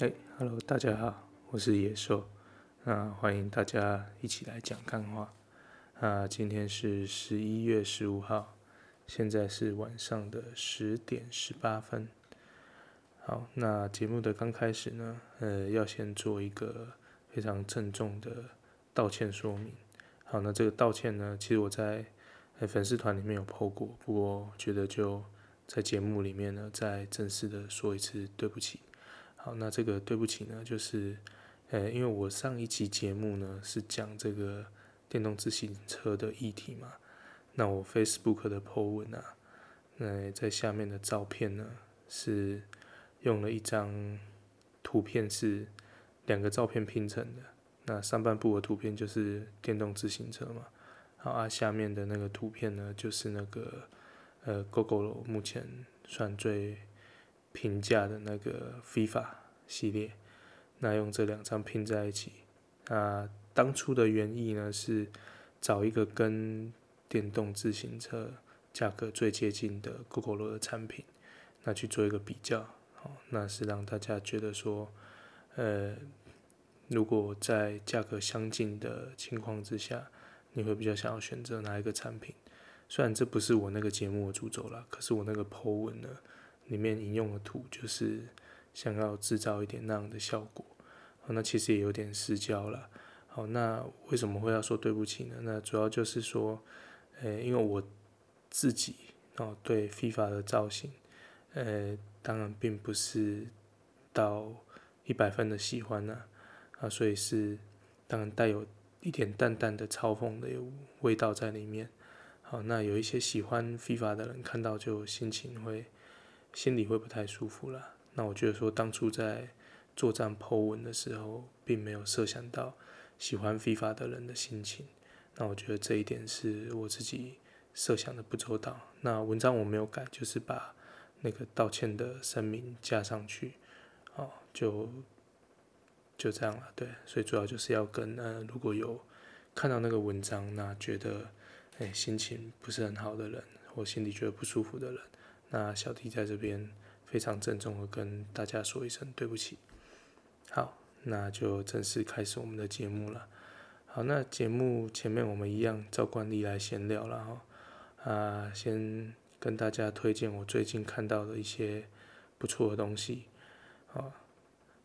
哎哈喽，大家好，我是野兽，那欢迎大家一起来讲干话。啊，今天是十一月十五号，现在是晚上的十点十八分。好，那节目的刚开始呢，呃，要先做一个非常郑重的道歉说明。好，那这个道歉呢，其实我在粉丝团里面有 po 过，不过觉得就在节目里面呢，再正式的说一次对不起。好，那这个对不起呢，就是，呃，因为我上一期节目呢是讲这个电动自行车的议题嘛，那我 Facebook 的 po 文啊，那在下面的照片呢是用了一张图片，是两个照片拼成的，那上半部的图片就是电动自行车嘛，好啊，下面的那个图片呢就是那个呃 GoGo 目前算最。评价的那个 FIFA 系列，那用这两张拼在一起。那当初的原意呢是找一个跟电动自行车价格最接近的 Gogoro 的产品，那去做一个比较。好，那是让大家觉得说，呃，如果在价格相近的情况之下，你会比较想要选择哪一个产品？虽然这不是我那个节目的主轴啦，可是我那个 Po 文呢，里面引用的图就是想要制造一点那样的效果，好，那其实也有点失焦了。好，那为什么会要说对不起呢？那主要就是说，呃，因为我自己哦对 FIFA 的造型，呃，当然并不是到一百分的喜欢呢，啊，所以是当然带有一点淡淡的嘲讽的味道在里面。好，那有一些喜欢 FIFA 的人看到就心情会。心里会不太舒服了。那我觉得说，当初在作战 Po 文的时候，并没有设想到喜欢 FIFA 的人的心情。那我觉得这一点是我自己设想的不周到。那文章我没有改，就是把那个道歉的声明加上去。哦，就就这样了。对，所以主要就是要跟呃，如果有看到那个文章，那觉得哎心情不是很好的人，或心里觉得不舒服的人。那小弟在这边非常郑重的跟大家说一声对不起。好，那就正式开始我们的节目了。好，那节目前面我们一样照惯例来闲聊了哈。啊，先跟大家推荐我最近看到的一些不错的东西。好，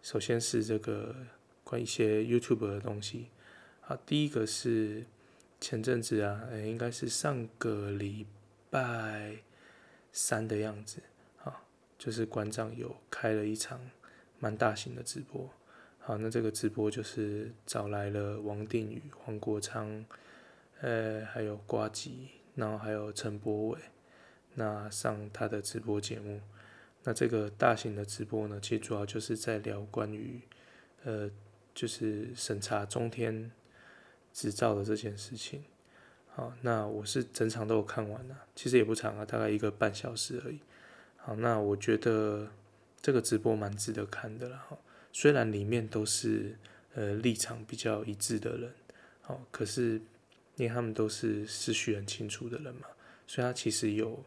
首先是这个关于一些 YouTube 的东西。好，第一个是前阵子啊，欸，应该是上个礼拜。三的样子，就是馆长有开了一场蛮大型的直播，好，那这个直播就是找来了王定宇、黄国昌，呃，还有瓜吉，然后还有陈柏伟，那上他的直播节目，那这个大型的直播呢，其实主要就是在聊关于，呃，就是审查中天执照的这件事情。好，那我是整场都有看完了，其实也不长啊，大概一个半小时而已。好，那我觉得这个直播蛮值得看的啦哈。虽然里面都是呃立场比较一致的人，好，可是因为他们都是思绪很清楚的人嘛，所以他其实有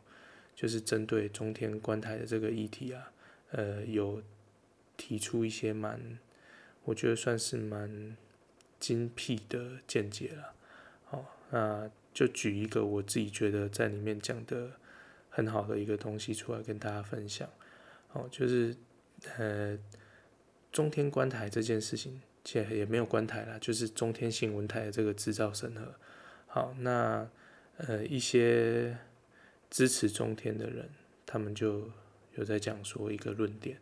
就是针对中天观台的这个议题啊，呃，有提出一些蛮，我觉得算是蛮精辟的见解了。好那就举一个我自己觉得在里面讲的很好的一个东西出来跟大家分享，哦，就是呃中天关台这件事情，其实也没有关台啦，就是中天新闻台的这个制造审核。好，那呃一些支持中天的人，他们就有在讲说一个论点，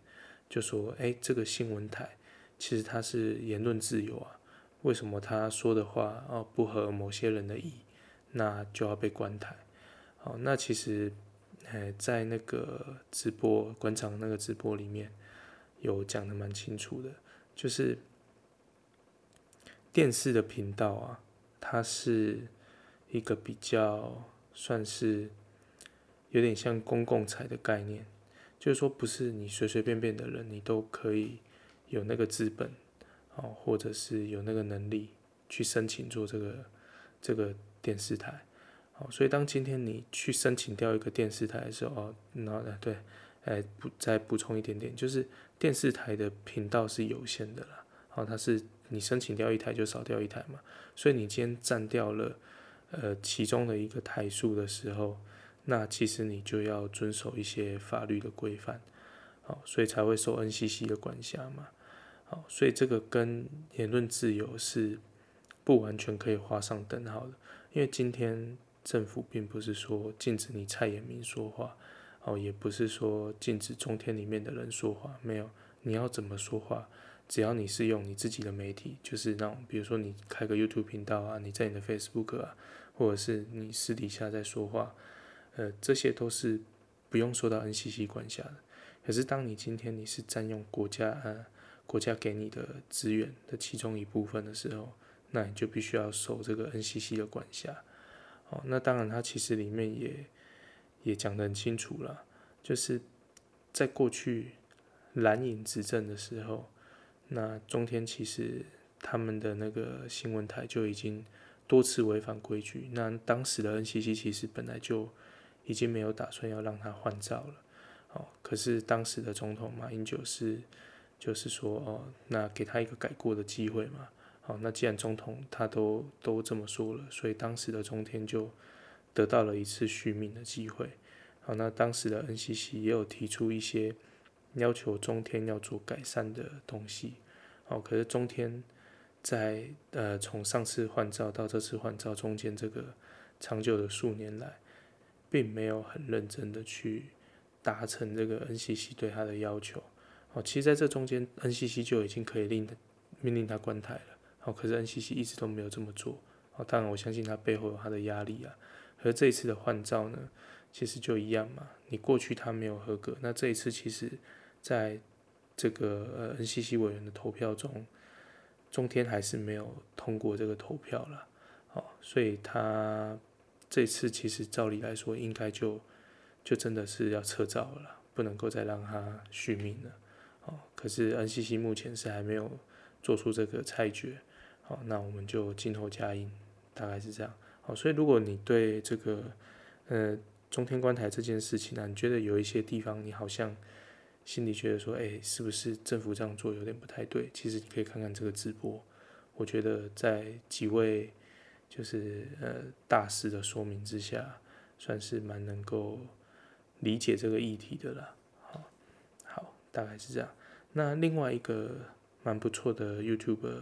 就说哎、这个新闻台其实它是言论自由啊。为什么他说的话哦不合某些人的意，那就要被关台？好，那其实，哎，在那个直播官场那个直播里面有讲的蛮清楚的，就是电视的频道啊，它是一个比较算是有点像公共财的概念，就是说不是你随随便便的人，你都可以有那个资本。哦，或者是有那个能力去申请做这个这个电视台，好，所以当今天你去申请掉一个电视台的时候，哦，那对，哎，补再补充一点点，就是电视台的频道是有限的啦，好，它是你申请掉一台就少掉一台嘛，所以你今天占掉了呃其中的一个台数的时候，那其实你就要遵守一些法律的规范，好，所以才会受 NCC 的管辖嘛，好，所以这个跟言论自由是不完全可以画上等号的，因为今天政府并不是说禁止你蔡衍明说话。哦，也不是说禁止中天里面的人说话，没有，你要怎么说话，只要你是用你自己的媒体，就是那种，比如说你开个 YouTube 频道啊，你在你的 Facebook 啊，或者是你私底下在说话，呃，这些都是不用受到 NCC 管辖的。可是当你今天你是占用国家呃国家给你的资源的其中一部分的时候，那你就必须要受这个 NCC 的管辖。哦，那当然它其实里面也。也讲得很清楚了，就是在过去蓝营执政的时候，那中天其实他们的那个新闻台就已经多次违反规矩。那当时的 NCC 其实本来就已经没有打算要让他换照了，哦，可是当时的总统马英九是就是说哦，那给他一个改过的机会嘛，好，那既然总统他都都这么说了，所以当时的中天就。得到了一次续命的机会，好，那当时的 NCC 也有提出一些要求中天要做改善的东西，好，可是中天在呃从上次换照到这次换照中间这个长久的数年来，并没有很认真的去达成这个 NCC 对他的要求，好，其实在这中间 NCC 就已经可以令命令他关台了，好，可是 NCC 一直都没有这么做，好，当然我相信他背后有他的压力啊。而这一次的换照呢，其实就一样嘛。你过去他没有合格，那这一次其实在这个呃 NCC 委员的投票中，中天还是没有通过这个投票了。哦，所以他这次其实照理来说，应该就就真的是要撤照了，不能够再让他续命了。哦，可是 NCC 目前是还没有做出这个裁决。好，那我们就静候佳音，大概是这样。好，所以如果你对这个，呃，中天观台这件事情呢，你觉得有一些地方你好像心里觉得说，哎，是不是政府这样做有点不太对？其实你可以看看这个直播，我觉得在几位就是呃大师的说明之下，算是蛮能够理解这个议题的啦。好，好，大概是这样。那另外一个蛮不错的 YouTuber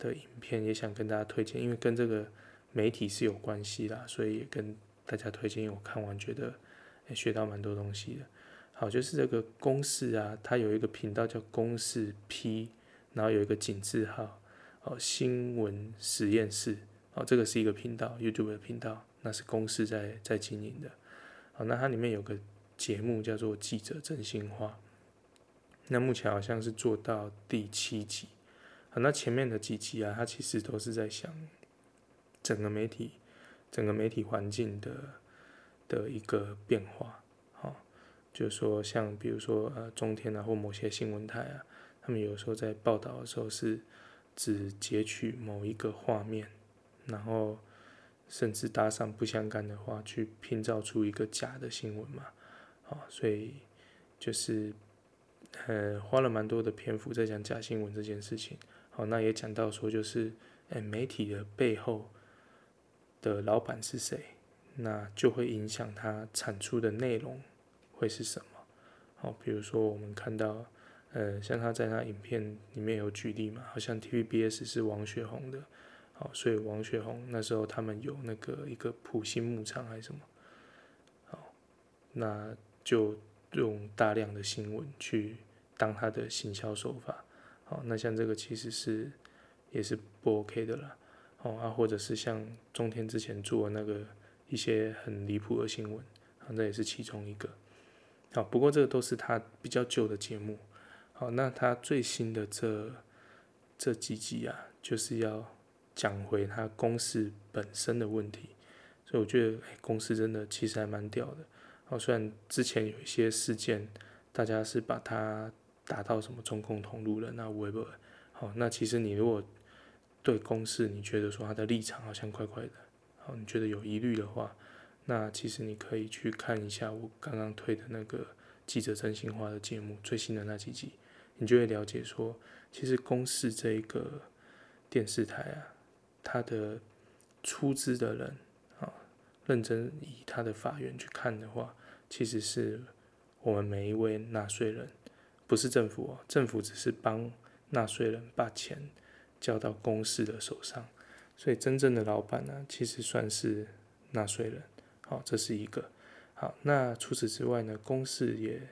的影片，也想跟大家推荐，因为跟这个。媒体是有关系啦，所以也跟大家推荐。我看完觉得，也学到蛮多东西的。好，就是这个公视啊，它有一个频道叫公视 P，然后有一个井字号，哦，新闻实验室，哦，这个是一个频道，YouTube 的频道，那是公视在在经营的。好，那它里面有个节目叫做《记者真心话》，那目前好像是做到第七集。好，那前面的几集啊，它其实都是在想。整个媒体，整个媒体环境的的一个变化，好，就是说，像比如说呃，中天啊，或某些新闻台啊，他们有时候在报道的时候是只截取某一个画面，然后甚至搭上不相干的话去拼造出一个假的新闻嘛，好，所以就是呃花了蛮多的篇幅在讲假新闻这件事情，好，那也讲到说就是，哎，媒体的背后。的老板是谁，那就会影响他产出的内容会是什么。好，比如说我们看到，呃，像他在他影片里面有举例嘛，好像 TVBS 是王雪红的，好，所以王雪红那时候他们有那个一个普星牧场还是什么，好，那就用大量的新闻去当他的行销手法，好，那像这个其实是也是不 OK 的啦。哦啊，或者是像中天之前做的那个一些很离谱的新闻，啊，那也是其中一个。好，不过这个都是他比较旧的节目。好，那他最新的这这几集啊，就是要讲回他公司本身的问题。所以我觉得，哎，公司真的其实还蛮屌的。好，虽然之前有一些事件，大家是把它达到什么中共同路人，那会不？好，那其实你如果对公视，你觉得说他的立场好像怪怪的，好，你觉得有疑虑的话，那其实你可以去看一下我刚刚推的那个记者真心话的节目最新的那几集，你就会了解说，其实公视这一个电视台啊，它的出资的人啊，认真以他的法源去看的话，其实是我们每一位纳税人，不是政府哦，政府只是帮纳税人把钱交到公司的手上，所以真正的老板呢，其实算是纳税人。好，这是一个。好，那除此之外呢，公司也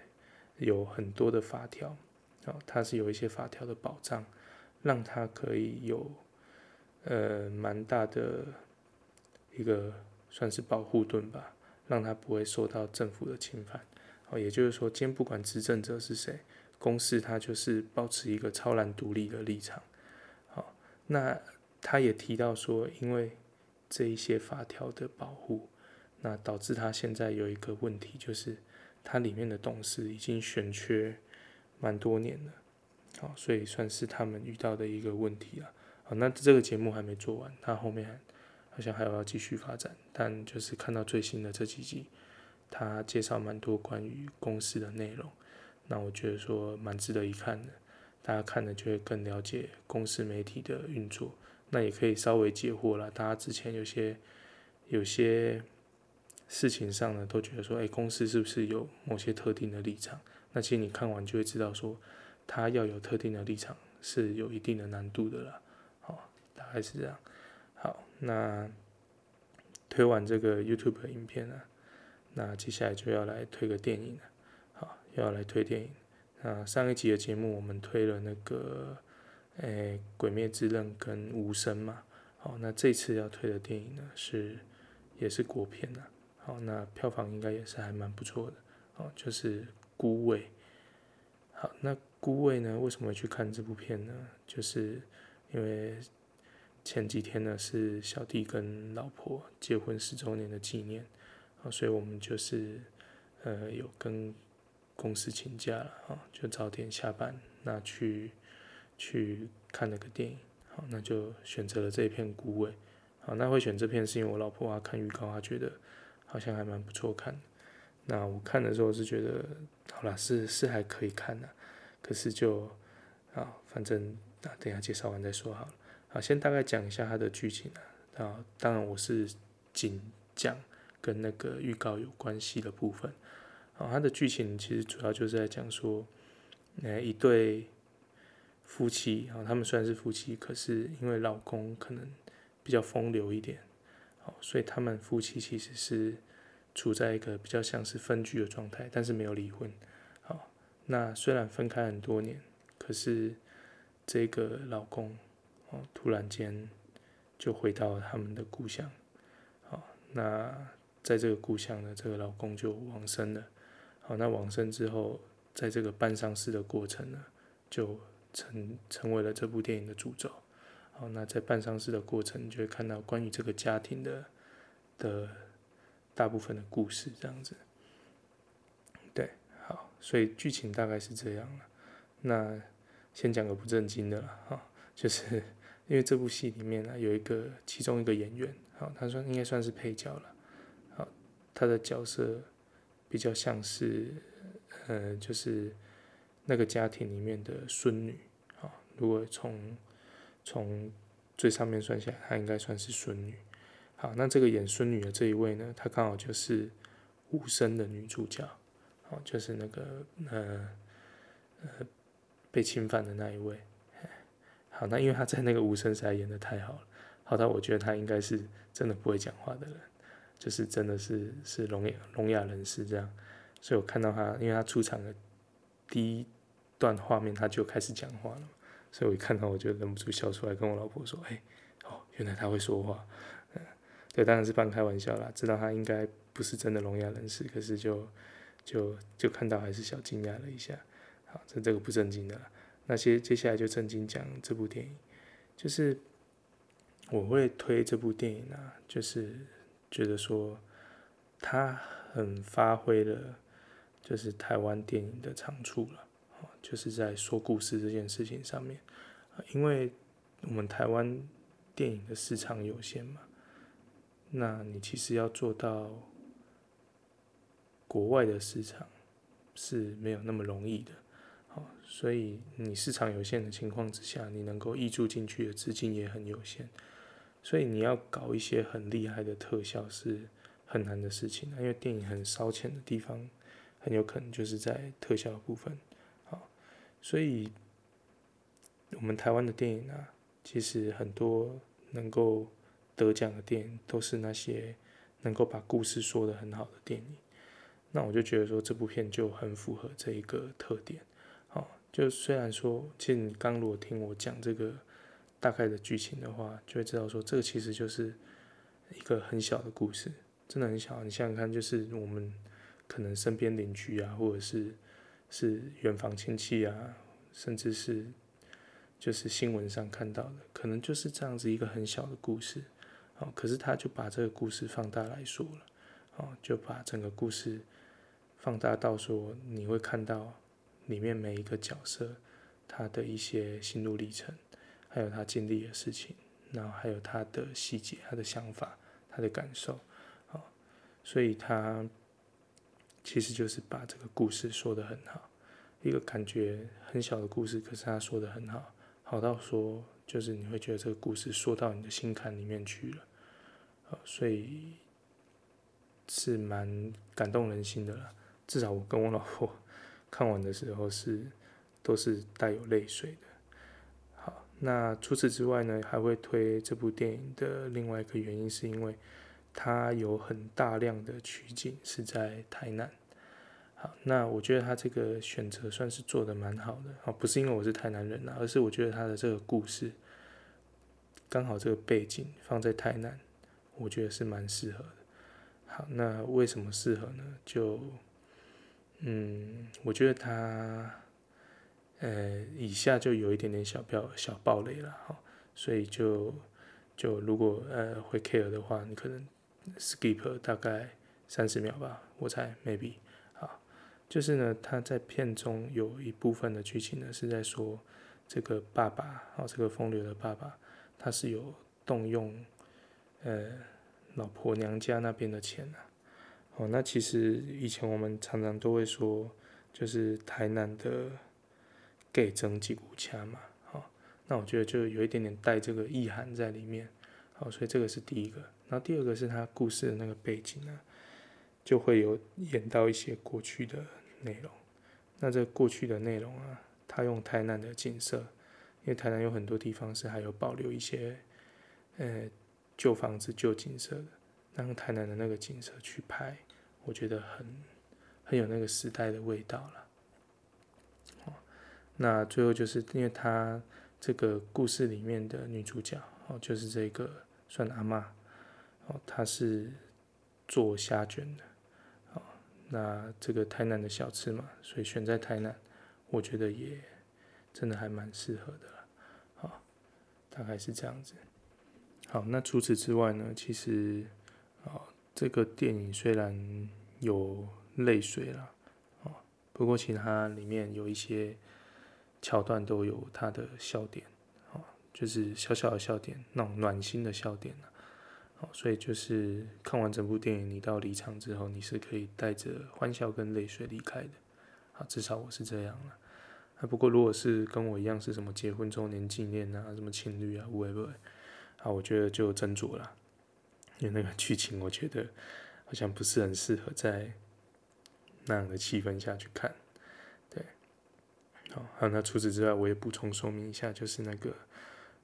有很多的法条，好，它是有一些法条的保障，让它可以有呃蛮大的一个算是保护盾吧，让它不会受到政府的侵犯。好，也就是说，今天不管执政者是谁，公司它就是保持一个超然独立的立场。好，那他也提到说，因为这一些法条的保护。那导致他现在有一个问题，就是它里面的董事已经悬缺蛮多年了，好，所以算是他们遇到的一个问题了。好，那这个节目还没做完，他后面好像还有要继续发展，但就是看到最新的这几集，他介绍蛮多关于公司的内容，那我觉得说蛮值得一看的，大家看了就会更了解公司媒体的运作，那也可以稍微解惑了。大家之前有些有些。事情上呢，都觉得说，哎、公司是不是有某些特定的立场？那其实你看完就会知道，说他要有特定的立场是有一定的难度的啦。好，大概是这样。好，那推完这个 YouTube 影片呢，那接下来就要来推个电影了。要来推电影。那上一集的节目我们推了那个，诶、《鬼灭之刃》跟《无声》嘛。好，那这次要推的电影呢，是也是国片啊。好，那票房应该也是还蛮不错的。哦，就是《孤味》。好，那《孤味》呢，为什么会去看这部片呢？就是因为前几天呢是小弟跟老婆结婚十周年的纪念，啊，所以我们就是呃有跟公司请假了，啊，就早点下班，那去去看那个电影。好，那就选择了这一片《孤味》。好，那会选这片是因为我老婆啊看预告，啊觉得。好像还蛮不错看，那我看的时候是觉得，好啦，是是还可以看的，可是就啊，反正啊，等下介绍完再说好了。好，先大概讲一下它的剧情啊，啊，当然我是仅讲跟那个预告有关系的部分。哦，它的剧情其实主要就是在讲说，呃，一对夫妻，啊，他们虽然是夫妻，可是因为老公可能比较风流一点。所以他们夫妻其实是处在一个比较像是分居的状态，但是没有离婚。好，那虽然分开很多年，可是这个老公哦，突然间就回到了他们的故乡。好，那在这个故乡呢，这个老公就往生了。好，那往生之后，在这个办丧事的过程呢，就成成为了这部电影的主轴。好，那在办丧事的过程，就会看到关于这个家庭的的大部分的故事，这样子。对，好，所以剧情大概是这样了。那先讲个不正经的了，哈，就是 因为这部戏里面呢，有一个其中一个演员，好，他算应该算是配角了，好，他的角色比较像是，呃，就是那个家庭里面的孙女，好，如果从从最上面算下来，她应该算是孙女。好，那这个演孙女的这一位呢，她刚好就是无声的女主角，好，就是那个呃呃被侵犯的那一位。好，那因为她在那个无声实在演的太好了，好到我觉得她应该是真的不会讲话的人，就是真的是是聋哑聋哑人士这样。所以我看到他，因为他出场的第一段画面，他就开始讲话了。所以我一看到，我就忍不住笑出来，跟我老婆说：“哎，哦，原来他会说话。”嗯，对，当然是半开玩笑啦。知道他应该不是真的聋哑人士，可是就就就看到还是小惊讶了一下。好，这这个不正经的啦。那接接下来就正经讲这部电影，就是我会推这部电影啊，就是觉得说他很发挥了，就是台湾电影的长处了。就是在说故事这件事情上面，因为我们台湾电影的市场有限嘛，那你其实要做到国外的市场是没有那么容易的。好，所以你市场有限的情况之下，你能够挹注进去的资金也很有限，所以你要搞一些很厉害的特效是很难的事情，因为电影很烧钱的地方，很有可能就是在特效的部分。好，所以我们台湾的电影啊，其实很多能够得奖的电影，都是那些能够把故事说得很好的电影。那我就觉得说，这部片就很符合这一个特点。好，就虽然说，其实你刚如果听我讲这个大概的剧情的话，就会知道说，这个其实就是一个很小的故事，真的很小。你想想看，就是我们可能身边邻居啊，或者是是远房亲戚啊，甚至是就是新闻上看到的，可能就是这样子一个很小的故事。哦，可是他就把这个故事放大来说了，哦，就把整个故事放大到说，你会看到。里面每一个角色，他的一些心路历程，还有他经历的事情，然后还有他的细节、他的想法、他的感受，啊，所以他其实就是把这个故事说得很好，一个感觉很小的故事，可是他说得很好，好到说就是你会觉得这个故事说到你的心坎里面去了，好，所以是蛮感动人心的啦，至少我跟我老婆。看完的时候是都是带有泪水的。那除此之外呢，还会推这部电影的另外一个原因，是因为它有很大量的取景是在台南。好，那我觉得他这个选择算是做得蛮好的。好，不是因为我是台南人呐，而是我觉得他的这个故事刚好这个背景放在台南，我觉得是蛮适合的。好，那为什么适合呢？就嗯，我觉得他，呃，以下就有一点点小爆小爆雷了哈，所以就就如果呃会 care 的话，你可能 skip 大概三十秒吧，我猜 maybe 好，就是呢，他在片中有一部分的剧情呢是在说这个爸爸，哦，这个风流的爸爸，他是有动用呃老婆娘家那边的钱啊。哦，那其实以前我们常常都会说，就是台南的 gay 争几股掐嘛，好，那我觉得就有一点点带这个意涵在里面，好，所以这个是第一个。然后第二个是他故事的那个背景呢，就会有演到一些过去的内容。那这过去的内容啊，他用台南的景色，因为台南有很多地方是还有保留一些，呃，旧房子、旧景色的，那用台南的那个景色去拍。我觉得很很有那个时代的味道了。那最后就是因为他这个故事里面的女主角哦，就是这个算阿嬷哦，她是做虾卷的。哦，那这个台南的小吃嘛，所以选在台南，我觉得也真的还蛮适合的了。好，大概是这样子。好，那除此之外呢，其实哦，这个电影虽然有泪水了，哦，不过其他里面有一些桥段都有它的笑点，哦，就是小小的笑点，那种暖心的笑点，哦，所以就是看完整部电影，你到离场之后，你是可以带着欢笑跟泪水离开的，啊，至少我是这样了。啊，不过如果是跟我一样是什么结婚周年纪念啊，什么情侣啊会不会啊，我觉得就斟酌了，因为那个剧情，我觉得。好像不是很适合在那样的气氛下去看，好，那除此之外，我也补充说明一下，就是那个，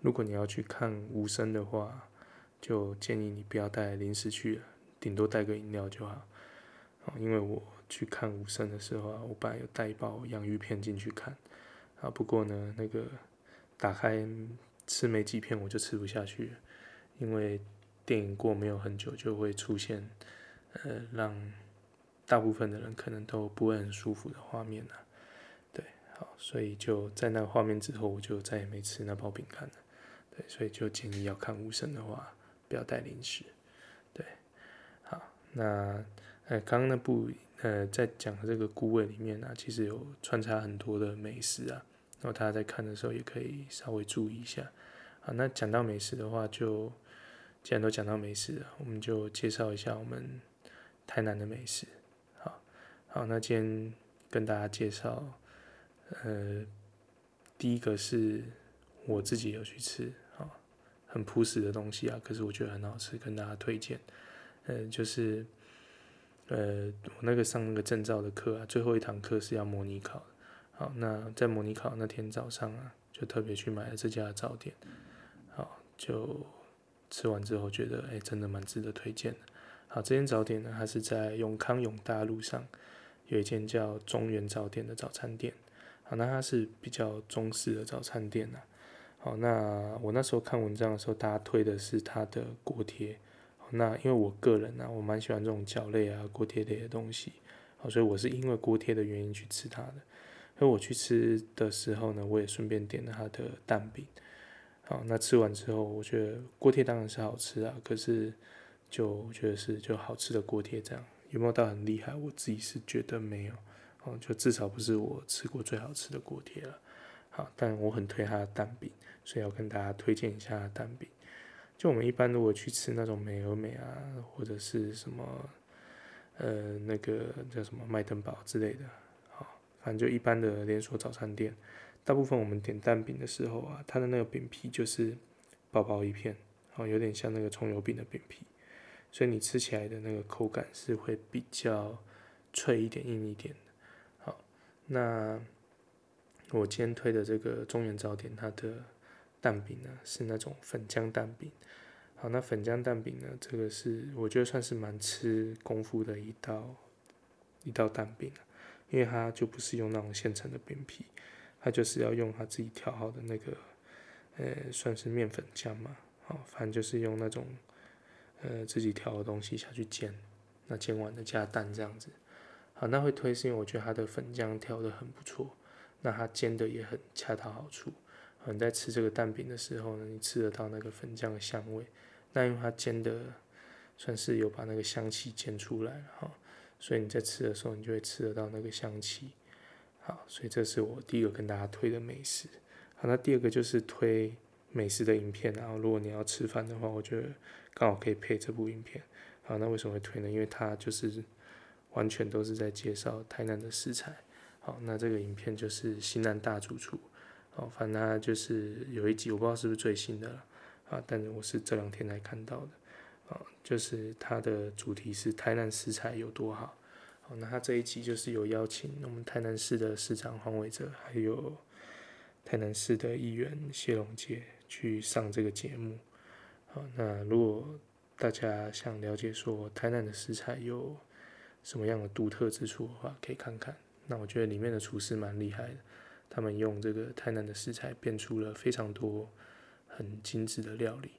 如果你要去看无声的话，就建议你不要带零食去了，顶多带个饮料就好。哦因为我去看无声的时候啊，我本来有带一包洋芋片进去看，啊，不过呢，那个打开吃没几片我就吃不下去，因为电影过没有很久就会出现。呃，让大部分的人可能都不会很舒服的画面啊，好，所以就在那个画面之后，我就再也没吃那包饼干了，对，所以就建议要看无声的话，不要带零食，对，好，那呃，刚刚那部呃在讲的这个孤味里面呢，其实有穿插很多的美食啊，然后大家在看的时候也可以稍微注意一下，好，那讲到美食的话，就既然都讲到美食了，我们就介绍一下我们。台南的美食，好，好，那今天跟大家介绍，呃，第一个是我自己有去吃啊，很朴实的东西啊，可是我觉得很好吃，跟大家推荐。呃，就是呃，我那个上那个证照的课啊，最后一堂课是要模拟考。好，那在模拟考那天早上啊，就特别去买了这家的早点。好，就吃完之后觉得，哎、真的蛮值得推荐的。好，这间早点呢，它是在永康永大路上有一间叫中原早点的早餐店。好，那它是比较中式的早餐店呐。好，那我那时候看文章的时候，大家推的是它的锅贴。那因为我个人呢、啊，我蛮喜欢这种饺类啊、锅贴类的东西。好，所以我是因为锅贴的原因去吃它的。而我去吃的时候呢，我也顺便点了它的蛋饼。好，那吃完之后，我觉得锅贴当然是好吃啊，可是。就我觉得是就好吃的锅贴这样，有没有到很厉害？我自己是觉得没有，哦，就至少不是我吃过最好吃的锅贴了。好，但我很推它的蛋饼，所以要跟大家推荐一下蛋饼。就我们一般如果去吃那种美而美啊，或者是什么，呃，那个叫什么麦登堡之类的，好，反正就一般的连锁早餐店，大部分我们点蛋饼的时候啊，它的那个饼皮就是薄薄一片，哦，有点像那个葱油饼的饼皮。所以你吃起来的那个口感是会比较脆一点、硬一点。那我今天推的这个中原早点，它的蛋饼呢是那种粉浆蛋饼。好，那粉浆蛋饼呢，这个是我觉得算是蛮吃功夫的一道一道蛋饼，因为它就不是用那种现成的饼皮，它就是要用它自己调好的那个，呃，算是面粉浆嘛。好，反正就是用那种。呃，自己调的东西下去煎，那煎完的加蛋这样子。好，那会推是因为我觉得它的粉浆调的很不错，那它煎的也很恰到好处。你在吃这个蛋饼的时候呢，你吃得到那个粉浆的香味。那因为它煎的算是有把那个香气煎出来哈，所以你在吃的时候你就会吃得到那个香气。好，所以这是我第一个跟大家推的美食。好，那第二个就是推美食的影片，然后如果你要吃饭的话，我觉得。刚好可以配这部影片，好，那为什么会推呢？因为它就是完全都是在介绍台南的食材，好，那这个影片就是新南大主厨，好，反正它就是有一集我不知道是不是最新的了，啊，但是我是这两天才看到的，啊，就是它的主题是台南食材有多好，好，那它这一集就是有邀请我们台南市的市长黄伟哲，还有台南市的议员谢龙杰去上这个节目。好，那如果大家想了解说台南的食材有什么样的独特之处的话，可以看看。那我觉得里面的厨师蛮厉害的，他们用这个台南的食材变出了非常多很精致的料理，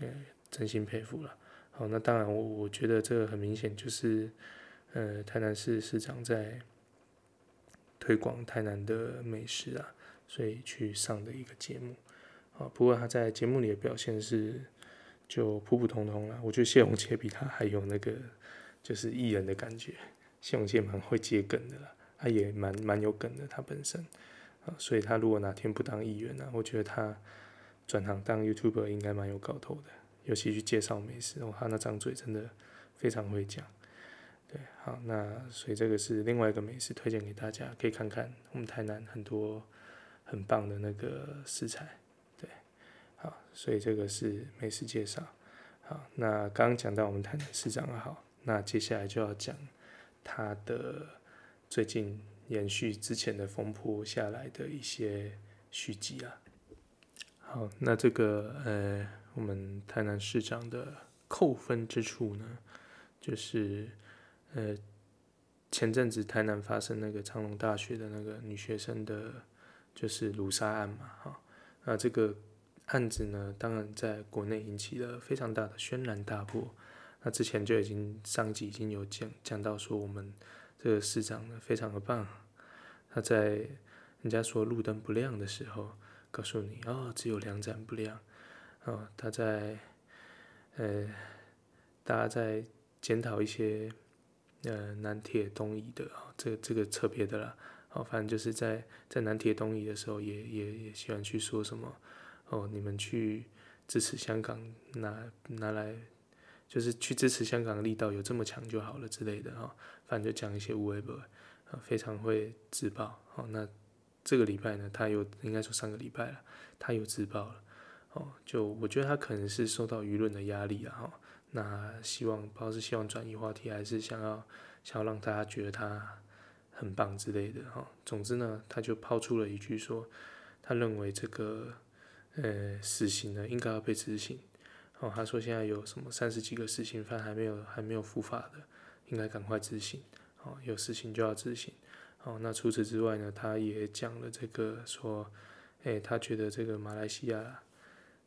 嗯，真心佩服了。好，那当然我我觉得这个很明显就是，呃，台南市市长在推广台南的美食啊，所以去上的一个节目。啊，不过他在节目里的表现是就普普通通啦。我觉得谢龙介比他还有那个就是艺人的感觉，谢龙介蛮会接梗的啦，他也蛮蛮有梗的他本身啊，所以他如果哪天不当艺人呢，我觉得他转行当 YouTuber 应该蛮有搞头的，尤其去介绍美食，哦，他那张嘴真的非常会讲。对，好，那所以这个是另外一个美食推荐给大家，可以看看我们台南很多很棒的那个食材。对好，所以这个是美食介绍。好，那刚刚讲到我们台南市长好，那接下来就要讲他的最近延续之前的风波下来的一些续集啊。好，那这个呃，我们台南市长的扣分之处呢，就是呃，前阵子台南发生那个长荣大学的那个女学生的，就是卢杀案嘛，哈，那这个。案子呢，当然在国内引起了非常大的轩然大波。那之前就已经上集已经有讲讲到说，我们这个市长呢非常的棒。他在人家说路灯不亮的时候，告诉你哦，只有两盏不亮。哦，他在呃，大家在检讨一些呃南铁东移的啊，这这个特别的啦。哦，反正就是在在南铁东移的时候，也也也喜欢去说什么。哦，你们去支持香港拿拿来，就是去支持香港的力道有这么强就好了之类的哈、反正就讲一些无谓的，呃，非常会自爆。哦，那这个礼拜呢，他又应该说上个礼拜了，他又自爆了。哦，就我觉得他可能是受到舆论的压力啊。哈，那希望不知道是希望转移话题，还是想要想要让大家觉得他很棒之类的。哈，总之呢，他就抛出了一句说，他认为这个呃死刑呢应该要被执行。哦，他说现在有什么三十几个死刑犯还没有还没有伏法的，应该赶快执行。哦，有死刑就要执行。哦，那除此之外呢，他也讲了这个说，诶，他觉得这个马来西亚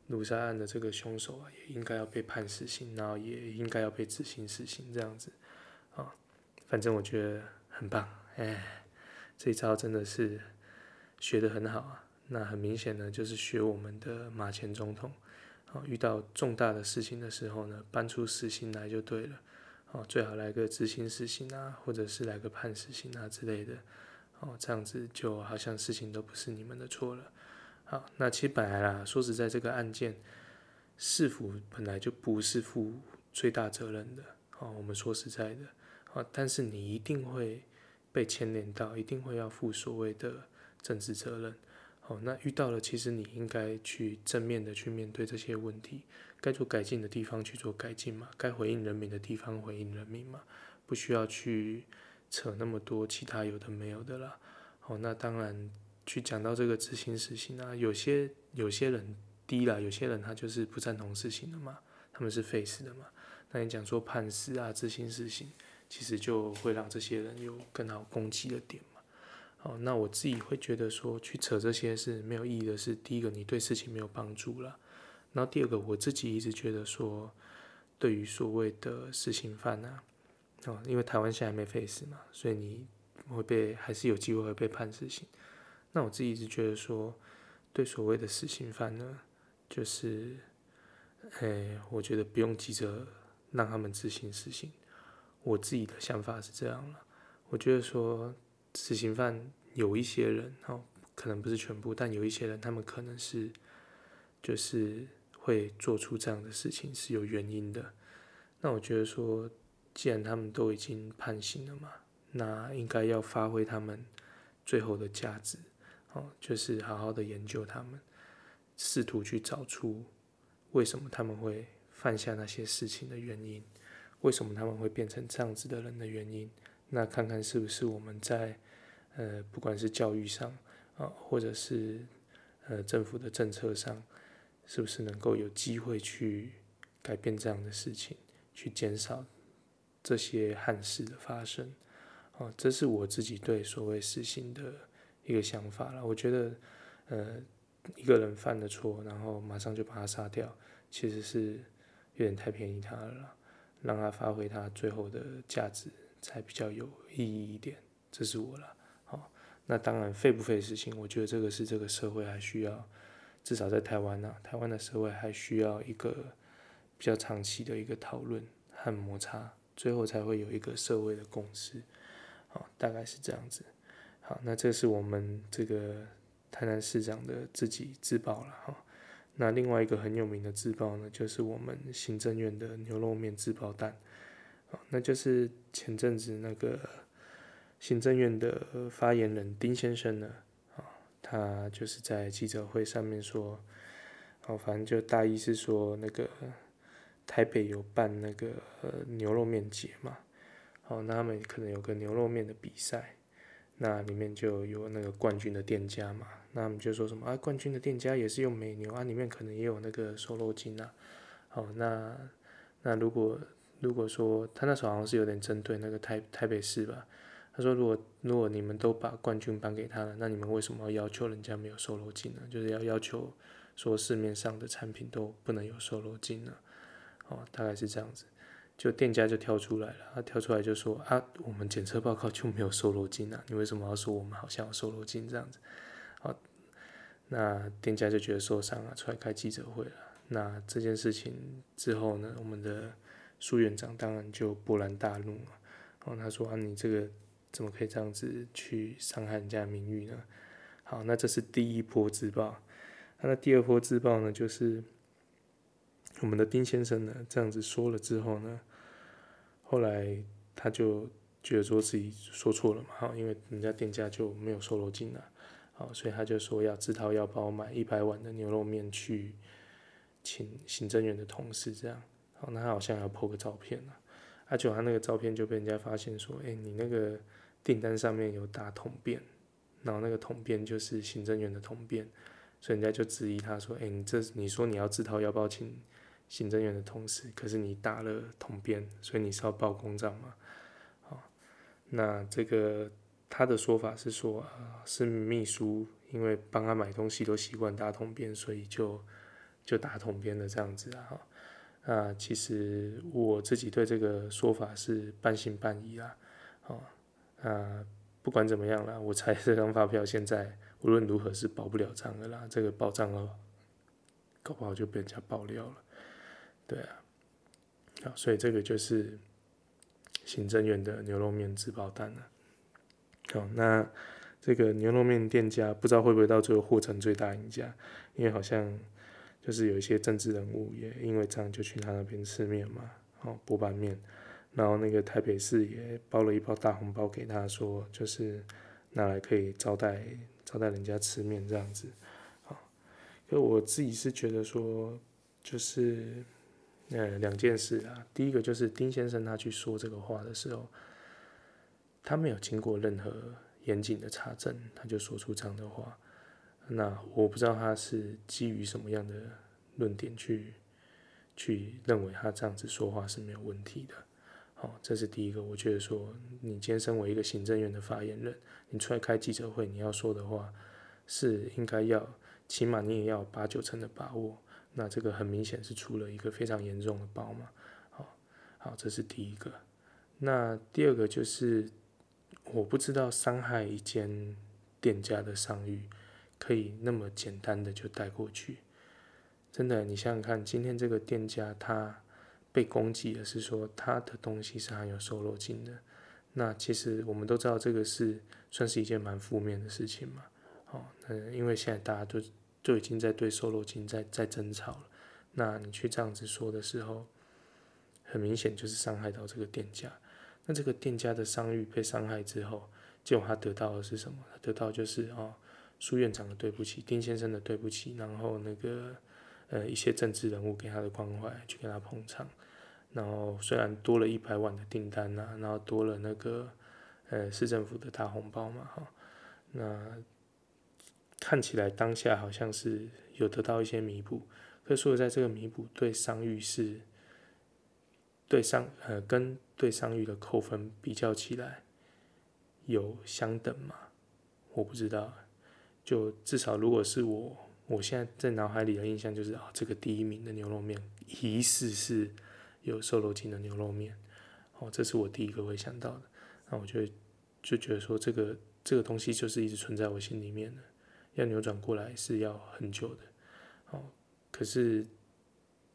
卢沙案的这个凶手啊，也应该要被判死刑，然后也应该要被执行死刑这样子。啊，反正我觉得很棒。哎，这一招真的是学得很好啊。那很明显呢，就是学我们的马前总统。哦，遇到重大的事情的时候呢，搬出死刑来就对了。哦，最好来个执行死刑啊，或者是来个判死刑啊之类的。哦，这样子就好像事情都不是你们的错了。好，那其实本来啦，说实在，这个案件市府本来就不是负最大责任的。哦，我们说实在的。哦，但是你一定会被牵连到，一定会要负所谓的政治责任。哦，那遇到了，其实你应该去正面的去面对这些问题，该做改进的地方去做改进嘛，该回应人民的地方回应人民嘛，不需要去扯那么多其他有的没有的啦。哦，那当然去讲到这个执行死刑啊，有些有些人低了，有些人他就是不赞同死刑的嘛，他们是废死的嘛。那你讲说判死啊，执行死刑，其实就会让这些人有更好攻击的点。哦，那我自己会觉得说，去扯这些是没有意义的。是第一个，你对事情没有帮助了。然后第二个，我自己一直觉得说，对于所谓的死刑犯啊，哦，因为台湾现在还没废死嘛，所以你会被还是有机会会被判死刑。那我自己一直觉得说，对所谓的死刑犯呢，就是，哎，我觉得不用急着让他们执行死刑。我自己的想法是这样了，我觉得说。死刑犯有一些人哦，可能不是全部，但有一些人，他们可能是就是会做出这样的事情是有原因的。那我觉得说，既然他们都已经判刑了嘛，那应该要发挥他们最后的价值哦，就是好好的研究他们，试图去找出为什么他们会犯下那些事情的原因，为什么他们会变成这样子的人的原因。那看看是不是我们在，呃，不管是教育上啊，或者是呃政府的政策上，是不是能够有机会去改变这样的事情，去减少这些憾事的发生？哦，这是我自己对所谓死刑的一个想法了。我觉得，呃，一个人犯了错，然后马上就把他杀掉，其实是有点太便宜他了，让他发挥他最后的价值。才比较有意义一点，这是我了。好，那当然费不费事情，我觉得这个是这个社会还需要，至少在台湾呢、台湾的社会还需要一个比较长期的一个讨论和摩擦，最后才会有一个社会的共识。好，大概是这样子。好，那这是我们这个台南市长的自己自爆了哈。那另外一个很有名的自爆呢，就是我们行政院的牛肉面自爆蛋。那就是前阵子那个行政院的发言人丁先生呢，啊，他就是在记者会上面说，哦，反正就大意是说那个台北有办那个牛肉面节嘛，哦，那他们可能有个牛肉面的比赛，那里面就有那个冠军的店家嘛，那他们就说什么啊，冠军的店家也是用美牛啊，里面可能也有那个瘦肉精啊，哦，那那如果。如果说他那时候好像是有点针对那个台台北市吧，他说如果如果你们都把冠军颁给他了，那你们为什么要要求人家没有瘦肉精呢？就是要要求说市面上的产品都不能有瘦肉精呢？哦，大概是这样子，就店家就跳出来了，他跳出来就说啊，我们检测报告就没有瘦肉精啊，你为什么要说我们好像有瘦肉精这样子？好，那店家就觉得受伤了，出来开记者会了。那这件事情之后呢，我们的。苏院长当然就勃然大怒了，然后他说：“啊，你这个怎么可以这样子去伤害人家名誉呢？”好，那这是第一波自爆。那第二波自爆呢，就是我们的丁先生呢这样子说了之后呢，后来他就觉得说自己说错了嘛，哈，因为人家店家就没有瘦肉精了，好，所以他就说要自掏腰包买一百碗的牛肉面去请行政院的同事这样，好，那他好像要 po 个照片啊，啊，结果他那个照片就被人家发现说，哎、你那个订单上面有打统编，然后那个统编就是行政员的统编，所以人家就质疑他说，哎、你这你说你要自掏腰包请行政员的同事，可是你打了统编，所以你是要报公账吗？那这个他的说法是说，啊，是秘书因为帮他买东西都习惯打统编，所以就就打统编的这样子啊。啊，其实我自己对这个说法是半信半疑啦。啊，不管怎么样啦，我猜这张发票现在无论如何是报不了账的啦。这个报账了，搞不好就被人家爆料了。对啊，好，所以这个就是。行政院的牛肉面自爆单了，好，那这个牛肉面店家不知道会不会到最后获成最大赢家，因为好像就是有一些政治人物也因为这样就去他那边吃面嘛，好，薄板面，然后那个台北市也包了一包大红包给他说，就是拿来可以招待招待人家吃面这样子，好，可我自己是觉得说就是。呃，两件事啊，第一个就是丁先生他去说这个话的时候，他没有经过任何严谨的查证，他就说出这样的话。那我不知道他是基于什么样的论点去去认为他这样子说话是没有问题的。好，这是第一个。我觉得说，你今天身为一个行政院的发言人，你出来开记者会，你要说的话是应该要，起码你也要八九成的把握。那这个很明显是出了一个非常严重的包嘛，好，好，这是第一个。那第二个就是，我不知道伤害一间店家的商誉可以那么简单的就带过去。真的，你想想看，今天这个店家他被攻击的是说他的东西是含有瘦肉精的，那其实我们都知道这个是算是一件蛮负面的事情嘛，哦，嗯，因为现在大家都。都已经在对瘦肉精在在争吵了，那你去这样子说的时候，很明显就是伤害到这个店家。那这个店家的商誉被伤害之后，结果他得到的是什么？他得到就是哦，苏院长的对不起，丁先生的对不起，然后那个呃一些政治人物给他的关怀，去给他捧场。然后虽然多了一百万的订单呐、啊，然后多了那个呃市政府的大红包嘛，哈，那。看起来当下好像是有得到一些弥补，可是在这个弥补对商誉是，对商呃跟对商誉的扣分比较起来有相等吗？我不知道，就至少如果是我，我现在在脑海里的印象就是啊，这个第一名的牛肉面疑似是有瘦肉精的牛肉面，哦，这是我第一个会想到的，那我就就觉得说这个这个东西就是一直存在我心里面的。要扭转过来是要很久的，哦，可是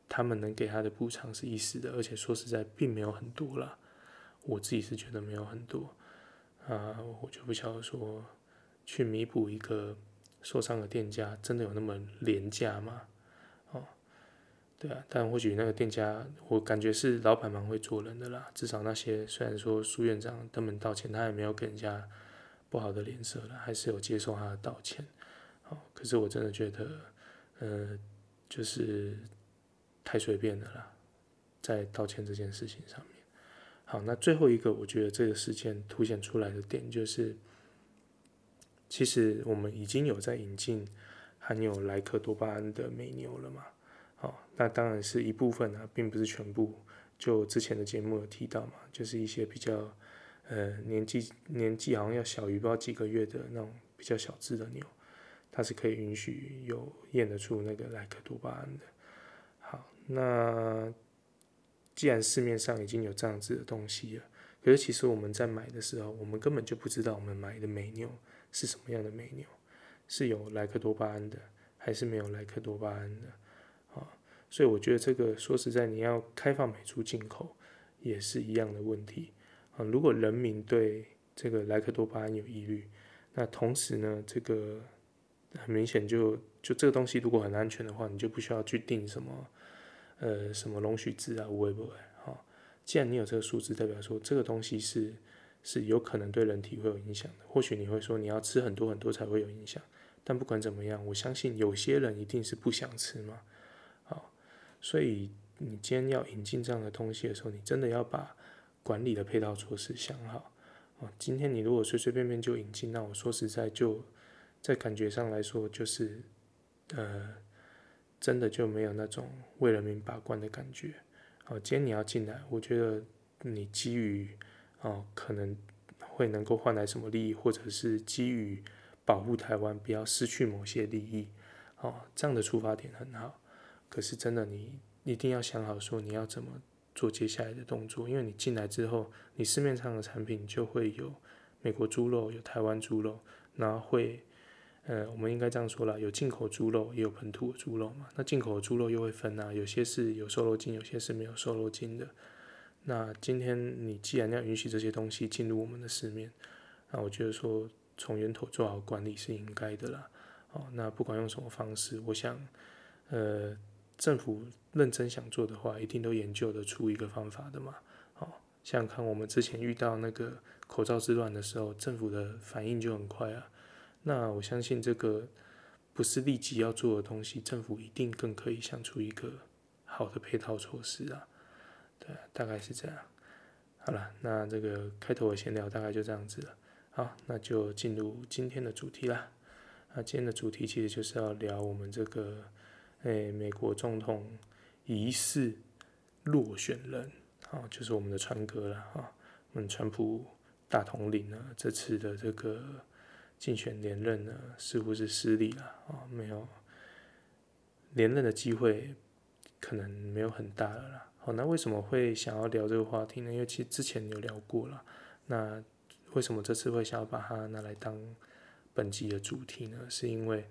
他们能给他的补偿是一时的，而且说实在并没有很多啦。我自己是觉得没有很多，啊，我就不晓得说去弥补一个受伤的店家，真的有那么廉价吗？哦，对啊，但或许那个店家，我感觉是老板蛮会做人的啦。至少那些虽然说苏院长登门道歉，他也没有给人家不好的脸色了，还是有接受他的道歉。哦可是我真的觉得，呃，就是太随便的啦，在道歉这件事情上面。好，那最后一个，我觉得这个事件凸显出来的点就是，其实我们已经有在引进含有莱克多巴胺的美牛了嘛。好，那当然是一部分啊，并不是全部。就之前的节目有提到嘛，就是一些比较呃年纪年纪好像要小于不知道几个月的那种比较小只的牛。它是可以允许有验得出那个莱克多巴胺的。好，那既然市面上已经有这样子的东西了，可是其实我们在买的时候，我们根本就不知道我们买的美牛是什么样的美牛，是有莱克多巴胺的，还是没有莱克多巴胺的。啊，所以我觉得这个说实在，你要开放美猪进口也是一样的问题。啊，如果人民对这个莱克多巴胺有疑虑，那同时呢，这个很明显就，就这个东西如果很安全的话，你就不需要去定什么，呃，什么容许值啊，会不会？啊，既然你有这个数字，代表说这个东西是是有可能对人体会有影响的。或许你会说你要吃很多很多才会有影响，但不管怎么样，我相信有些人一定是不想吃嘛。好，所以你今天要引进这样的东西的时候，你真的要把管理的配套措施想好。啊，今天你如果随随便便就引进，那我说实在就在感觉上来说，就是呃。真的就没有那种为人民把关的感觉。好，今天你要进来，我觉得你基于哦可能会能够换来什么利益，或者是基于保护台湾不要失去某些利益，哦，这样的出发点很好。可是真的你一定要想好说你要怎么做接下来的动作，因为你进来之后，你市面上的产品就会有美国猪肉，有台湾猪肉，然后会。呃，我们应该这样说啦，有进口猪肉，也有本土的猪肉嘛。那进口的猪肉又会分啊，有些是有瘦肉精，有些是没有瘦肉精的。那今天你既然要允许这些东西进入我们的市面，那我觉得说从源头做好管理是应该的啦。哦，那不管用什么方式，我想，呃，政府认真想做的话，一定都研究得出一个方法的嘛。哦，像看我们之前遇到那个口罩之乱的时候，政府的反应就很快啊。那我相信这个不是立即要做的东西，政府一定更可以想出一个好的配套措施啊。对，大概是这样。好了，那这个开头的闲聊大概就这样子了。好，那就进入今天的主题啦。那今天的主题其实就是要聊我们这个，诶，美国总统疑似落选人，啊，就是我们的川哥了啊，我们川普大统领呢，这次的这个。竞选连任呢，似乎是失利了啊，没有连任的机会，可能没有很大了啦。好，那为什么会想要聊这个话题呢？因为其实之前有聊过了。那为什么这次会想要把它拿来当本集的主题呢？是因为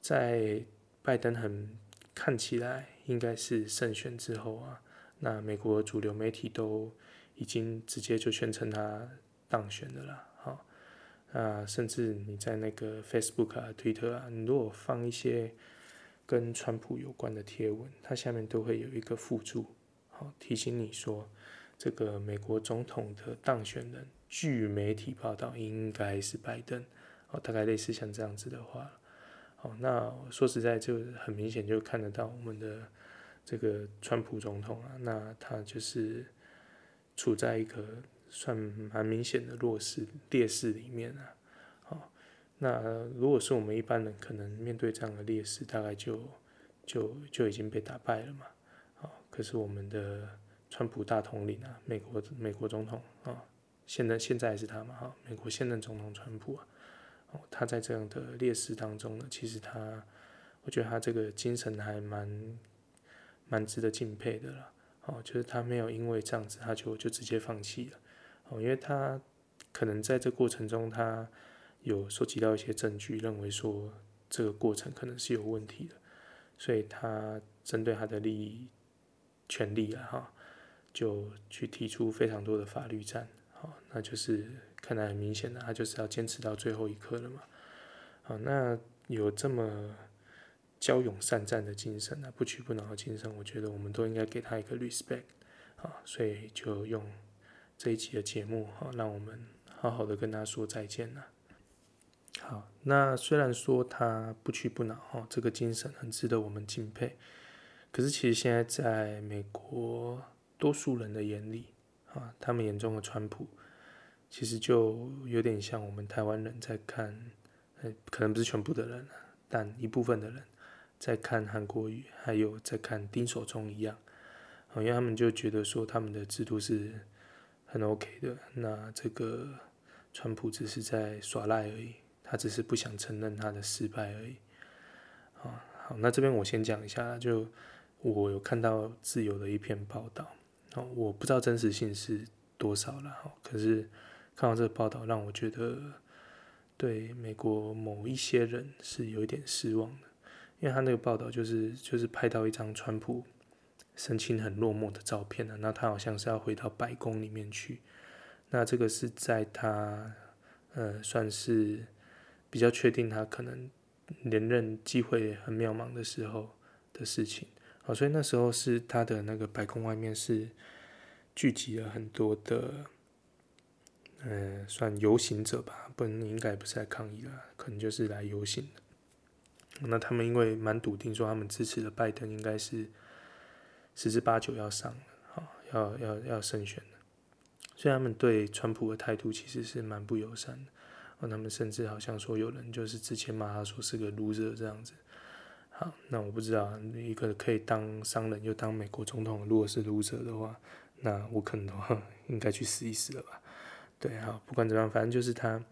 在拜登很看起来应该是胜选之后啊，那美国主流媒体都已经直接就宣称他当选的了。啊，甚至你在那个 Facebook 啊、Twitter 啊，你如果放一些跟川普有关的贴文，它下面都会有一个附注，好提醒你说，这个美国总统的当选人，据媒体报道应该是拜登，哦，大概类似像这样子的话，哦，那说实在就很明显就看得到我们的这个川普总统啊，那他就是处在一个。算蛮明显的弱势劣势里面啊，好，那如果是我们一般人，可能面对这样的劣势，大概就就就已经被打败了嘛，可是我们的川普大统领啊，美国美国总统啊，现在现在还是他嘛，哈，美国现任总统川普啊，哦，他在这样的劣势当中呢，其实他，我觉得他这个精神还蛮蛮值得敬佩的啦，哦，就是他没有因为这样子，他就就直接放弃了。哦，因为他可能在这过程中，他有收集到一些证据，认为说这个过程可能是有问题的，所以他针对他的利益、权利啊，哈，就去提出非常多的法律战。好，那就是看来很明显的，他就是要坚持到最后一刻了嘛。好，那有这么骁勇善战的精神啊，不屈不挠的精神，我觉得我们都应该给他一个 respect。好，所以就用。这一期的节目，好，让我们好好的跟他说再见了。好，那虽然说他不屈不挠，哈，这个精神很值得我们敬佩。可是其实现在在美国多数人的眼里，啊，他们眼中的川普，其实就有点像我们台湾人在看，可能不是全部的人，但一部分的人在看韩国瑜，还有在看丁守中一样，因为他们就觉得说他们的制度是。很 OK 的，那这个川普只是在耍赖而已，他只是不想承认他的失败而已。啊，好，那这边我先讲一下，就我有看到自由的一篇报道，哦，我不知道真实性是多少了，哈，可是看到这个报道，让我觉得对美国某一些人是有一点失望的，因为他那个报道就是就是拍到一张川普。神情很落寞的照片呢，那他好像是要回到白宫里面去。那这个是在他呃算是比较确定他可能连任机会很渺茫的时候的事情。好，所以那时候是他的那个白宫外面是聚集了很多的嗯、呃，算游行者吧，不能，应该不是来抗议的，可能就是来游行的。那他们因为蛮笃定说他们支持的拜登应该是十之八九要上了，好，要要要胜选的，所以他们对川普的态度其实是蛮不友善的。他们甚至好像说有人就是之前骂他说是个 loser 这样子。好，那我不知道一个可以当商人又当美国总统，如果是撸者的话，那我可能的话 应该去试一试了吧。对，好，不管怎么样，反正就是他。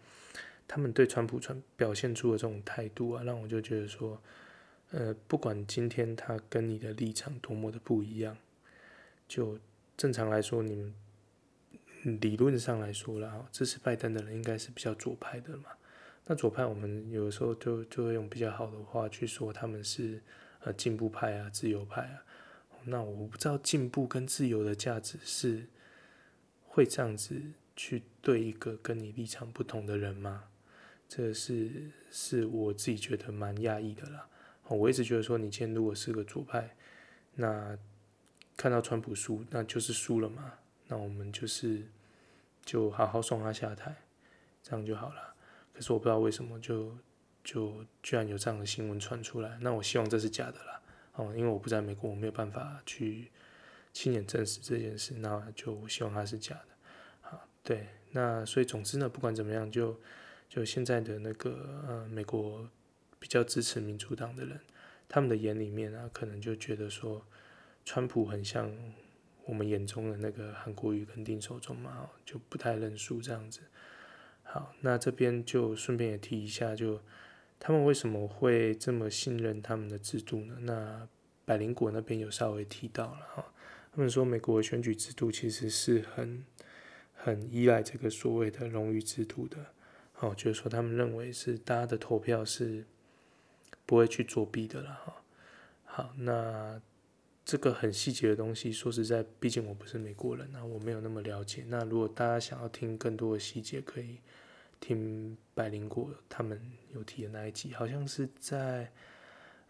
他们对川普川表现出的这种态度啊，让我就觉得说，呃，不管今天他跟你的立场多么的不一样，就正常来说，你们理论上来说啦，支持拜登的人应该是比较左派的嘛。那左派我们有的时候就就会用比较好的话去说他们是呃进步派啊、自由派啊。那我不知道进步跟自由的价值是会这样子去对一个跟你立场不同的人吗？这是是我自己觉得蛮讶异的啦。我一直觉得说，你今天如果是个左派，那看到川普输，那就是输了嘛。那我们就是就好好送他下台，这样就好了。可是我不知道为什么就就居然有这样的新闻传出来。那我希望这是假的啦。哦，因为我不在美国，我没有办法去亲眼证实这件事。那就希望它是假的。好，对，那所以总之呢，不管怎么样就。就现在的那个呃，美国比较支持民主党的人，他们的眼里面啊，可能就觉得说，川普很像我们眼中的那个韩国瑜跟丁守中嘛，就不太认输这样子。好，那这边就顺便也提一下，就他们为什么会这么信任他们的制度呢？那百灵果那边有稍微提到了哈，他们说美国的选举制度其实是很很依赖这个所谓的荣誉制度的。哦，就是说他们认为是大家的投票是不会去作弊的了哈。好，那这个很细节的东西，说实在，毕竟我不是美国人啊，我没有那么了解。那如果大家想要听更多的细节，可以听百灵果他们有提的那一集，好像是在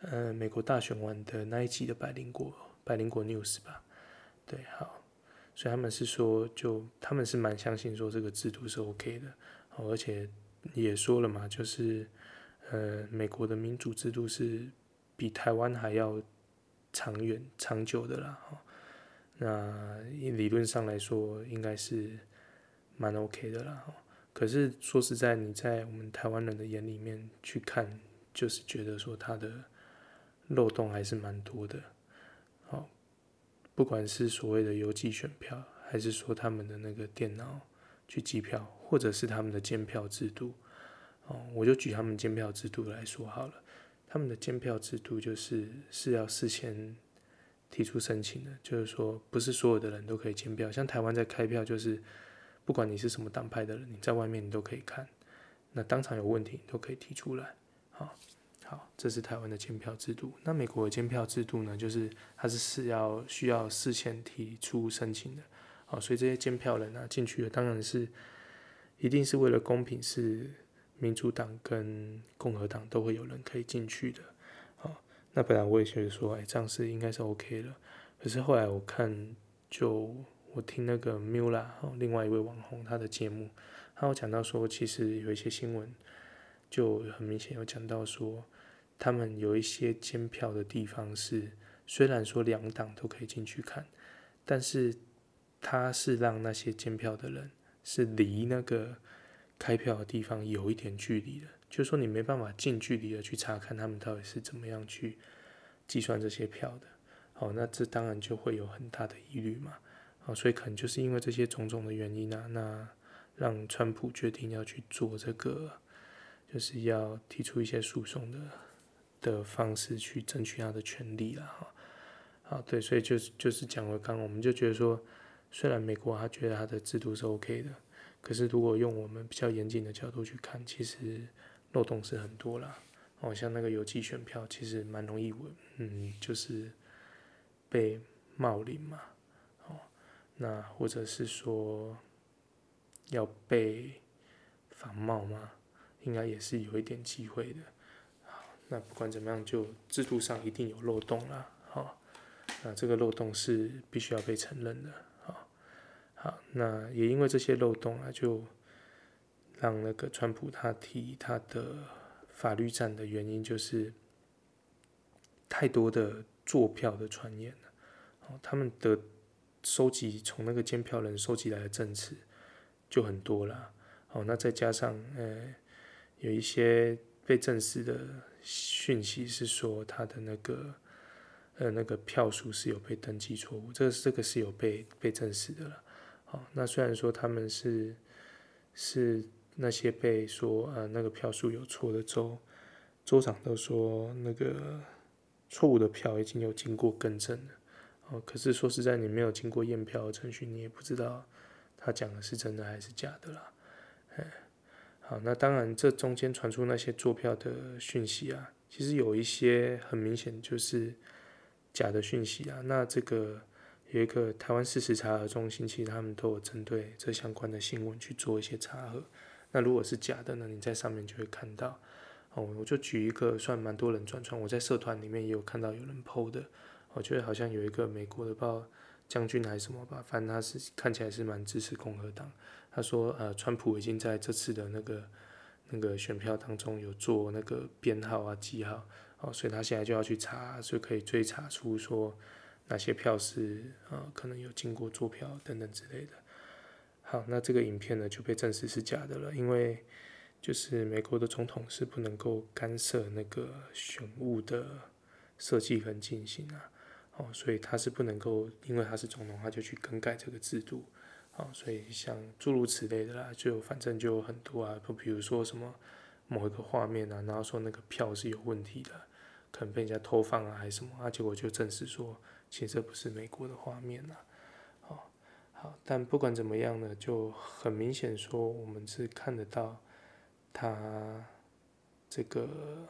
呃美国大选完的那一集的百灵果百灵果 news 吧。对，好，所以他们是说，就他们是蛮相信说这个制度是 OK 的。而且也说了嘛，就是呃，美国的民主制度是比台湾还要长远、长久的啦。那理论上来说，应该是蛮 OK 的啦。可是说实在，你在我们台湾人的眼里面去看，就是觉得说它的漏洞还是蛮多的。好，不管是所谓的邮寄选票，还是说他们的那个电脑去计票。或者是他们的监票制度，哦，我就举他们监票制度来说好了。他们的监票制度就是是要事先提出申请的，就是说不是所有的人都可以监票。像台湾在开票，就是不管你是什么党派的人，你在外面你都可以看，那当场有问题你都可以提出来。好，好，这是台湾的监票制度。那美国的监票制度呢，就是它是是要需要事先提出申请的。好，所以这些监票人啊进去的当然是。一定是为了公平，是民主党跟共和党都会有人可以进去的。好，那本来我也觉得说，哎，这样是应该是 OK 了。可是后来我看，就我听那个 Mula，另外一位网红他的节目，他有讲到说，其实有一些新闻就很明显有讲到说，他们有一些监票的地方是，虽然说两党都可以进去看，但是他是让那些监票的人。是离那个开票的地方有一点距离的，就是说你没办法近距离的去查看他们到底是怎么样去计算这些票的。好，那这当然就会有很大的疑虑嘛。好，所以可能就是因为这些种种的原因啊，那让川普决定要去做这个，就是要提出一些诉讼的的方式去争取他的权利了哈。好，对，所以就是就是讲了刚刚我们就觉得说。虽然美国他觉得他的制度是 OK 的，可是如果用我们比较严谨的角度去看，其实漏洞是很多啦。哦，像那个邮寄选票，其实蛮容易，嗯，就是被冒领嘛。那或者是说要被仿冒吗，应该也是有一点机会的。好，那不管怎么样，就制度上一定有漏洞啦。好，那这个漏洞是必须要被承认的。好，那也因为这些漏洞啊，就让那个川普他提他的法律战的原因，就是太多的坐票的传言了。哦，他们的收集从那个监票人收集来的证词就很多了。哦，那再加上呃，有一些被证实的讯息是说他的那个呃那个票数是有被登记错误，这个这个是有被被证实的了。哦，那虽然说他们是是那些被说呃那个票数有错的州州长都说那个错误的票已经有经过更正了。哦，可是说实在，你没有经过验票程序，你也不知道他讲的是真的还是假的啦。哎好，那当然，这中间传出那些坐票的讯息啊，其实有一些很明显就是假的讯息啊。那这个有一个台湾事实查核中心，其实他们都有针对这相关的新闻去做一些查核。那如果是假的呢，你在上面就会看到。哦，我就举一个算蛮多人转传，我在社团里面也有看到有人 PO 的。我觉得好像有一个美国的报将军还是什么吧，反正他是看起来是蛮支持共和党。他说，呃，川普已经在这次的那个那个选票当中有做那个编号啊、记号，哦，所以他现在就要去查，就可以追查出说哪些票是呃可能有经过作票等等之类的。好，那这个影片呢就被证实是假的了，因为就是美国的总统是不能够干涉那个选务的设计跟进行啊。哦，所以他是不能够，因为他是总统，他就去更改这个制度。哦，所以像诸如此类的啦，就反正就有很多啊，不比如说什么某一个画面啊，然后说那个票是有问题的，可能被人家偷放啊，还是什么啊，结果就证实说，其实这不是美国的画面呐。哦，好，但不管怎么样呢，就很明显说，我们是看得到他这个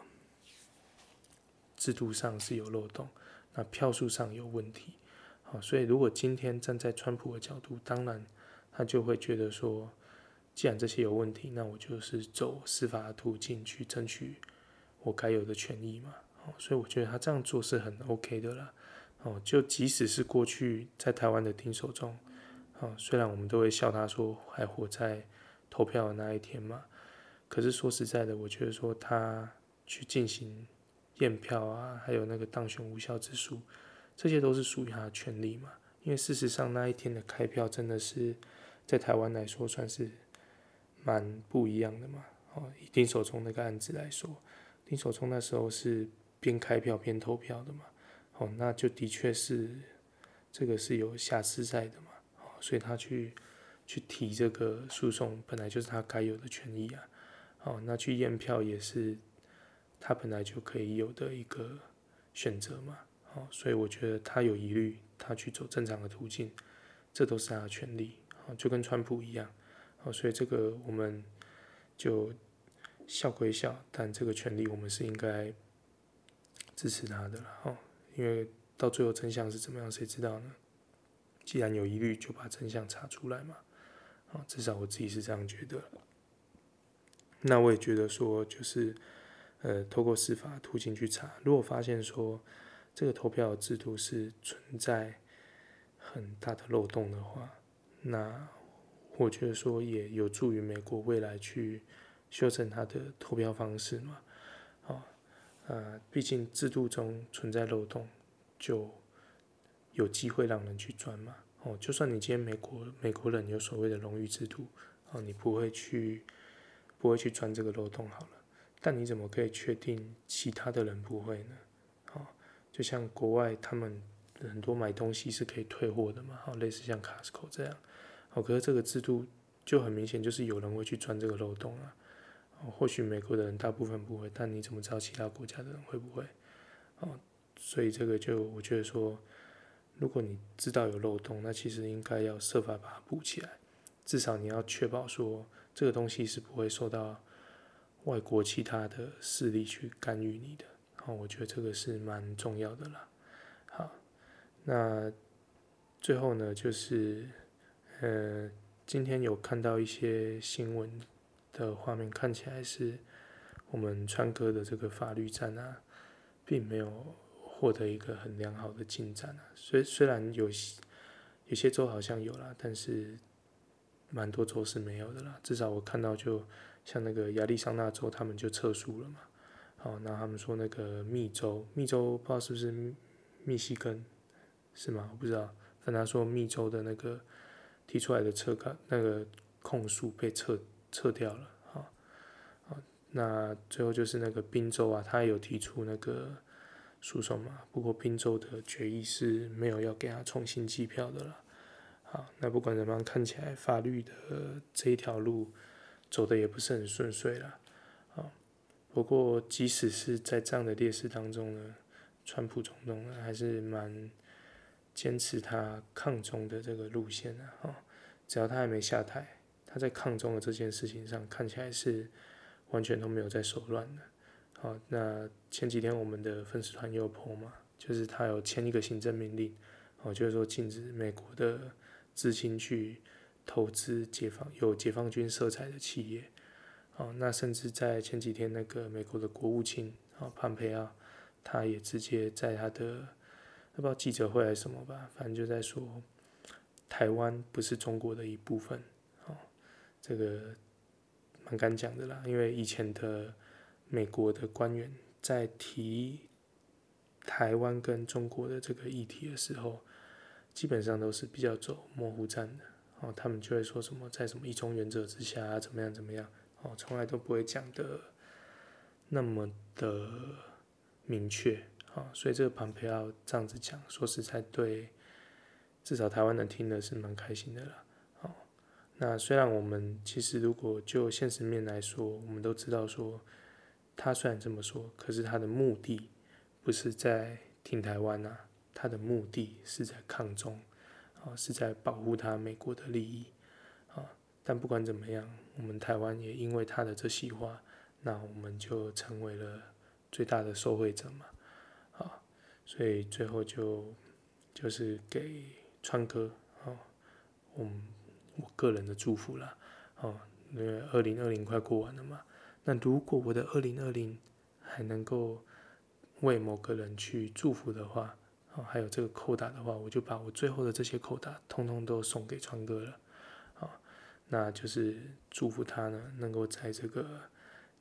制度上是有漏洞。那票数上有问题，好，所以如果今天站在川普的角度，当然他就会觉得说，既然这些有问题，那我就是走司法的途径去争取我该有的权益嘛，好，所以我觉得他这样做是很 OK 的啦，哦，就即使是过去在台湾的丁守中，啊，虽然我们都会笑他说还活在投票的那一天嘛，可是说实在的，我觉得说他去进行。验票啊，还有那个当选无效之诉，这些都是属于他的权利嘛。因为事实上那一天的开票真的是在台湾来说算是蛮不一样的嘛。哦，以丁守中那个案子来说，丁守中那时候是边开票边投票的嘛。哦，那就的确是这个是有瑕疵在的嘛。哦，所以他去去提这个诉讼，本来就是他该有的权益啊。哦，那去验票也是。他本来就可以有的一个选择嘛，哦，所以我觉得他有疑虑，他去走正常的途径，这都是他的权利，哦，就跟川普一样，哦，所以这个我们就笑归笑，但这个权利我们是应该支持他的了，哦，因为到最后真相是怎么样，谁知道呢？既然有疑虑，就把真相查出来嘛，哦，至少我自己是这样觉得。那我也觉得说，就是。呃，透过司法途径去查，如果发现说这个投票制度是存在很大的漏洞的话，那我觉得说也有助于美国未来去修正它的投票方式嘛。啊，呃，毕竟制度中存在漏洞，就有机会让人去钻嘛。哦，就算你今天美国美国人有所谓的荣誉制度，哦，你不会去不会去钻这个漏洞好了。但你怎么可以确定其他的人不会呢？好，就像国外他们很多买东西是可以退货的嘛，好，类似像 Costco 这样，好，可是这个制度就很明显就是有人会去钻这个漏洞啊。或许美国的人大部分不会，但你怎么知道其他国家的人会不会？哦，所以这个就我觉得说，如果你知道有漏洞，那其实应该要设法把它补起来，至少你要确保说这个东西是不会受到。外国其他的势力去干预你的，好，我觉得这个是蛮重要的啦。好，那最后呢，就是呃，今天有看到一些新闻的画面，看起来是我们川哥的这个法律战啊，并没有获得一个很良好的进展啊。虽虽然有些有些州好像有啦，但是蛮多州是没有的啦。至少我看到，就像那个亚利桑那州，他们就撤诉了嘛。好，那他们说那个密州，密州不知道是不是密西根，是吗？我不知道。反正他说密州的那个提出来的撤告，那个控诉被撤撤掉了。好，那最后就是那个宾州啊，他有提出那个诉讼嘛。不过宾州的决议是没有要给他重新计票的了。好，那不管怎么样，看起来法律的这一条路走的也不是很顺遂了。啊不过，即使是在这样的劣势当中呢，川普总统还是蛮坚持他抗中的这个路线的哈。只要他还没下台，他在抗中的这件事情上看起来是完全都没有在手软的。好，那前几天我们的粉丝团又有 po 嘛，就是他有签一个行政命令，哦，就是说禁止美国的资金去投资解放有解放军色彩的企业。哦，那甚至在前几天，那个美国的国务卿啊，潘培奥，他也直接在他的不知道记者会还是什么吧，反正就在说，台湾不是中国的一部分，哦，这个蛮敢讲的啦，因为以前的美国的官员在提台湾跟中国的这个议题的时候，基本上都是比较走模糊战的，哦，他们就会说什么在什么一中原则之下啊，怎么样怎么样。哦，从来都不会讲的那么的明确，啊，所以这个庞培奥这样子讲，说实在对，至少台湾人听的是蛮开心的啦。哦，那虽然我们其实如果就现实面来说，我们都知道说，他虽然这么说，可是他的目的不是在听台湾呐，他的目的是在抗中，啊，是在保护他美国的利益啊。但不管怎么样，我们台湾也因为他的这席话，那我们就成为了最大的受惠者嘛，啊，所以最后就就是给川哥啊，我我个人的祝福啦，啊，因为二零二零快过完了嘛，那如果我的二零二零还能够为某个人去祝福的话，还有这个扣打的话，我就把我最后的这些扣打通通都送给川哥了啊。那就是祝福他呢，能够在这个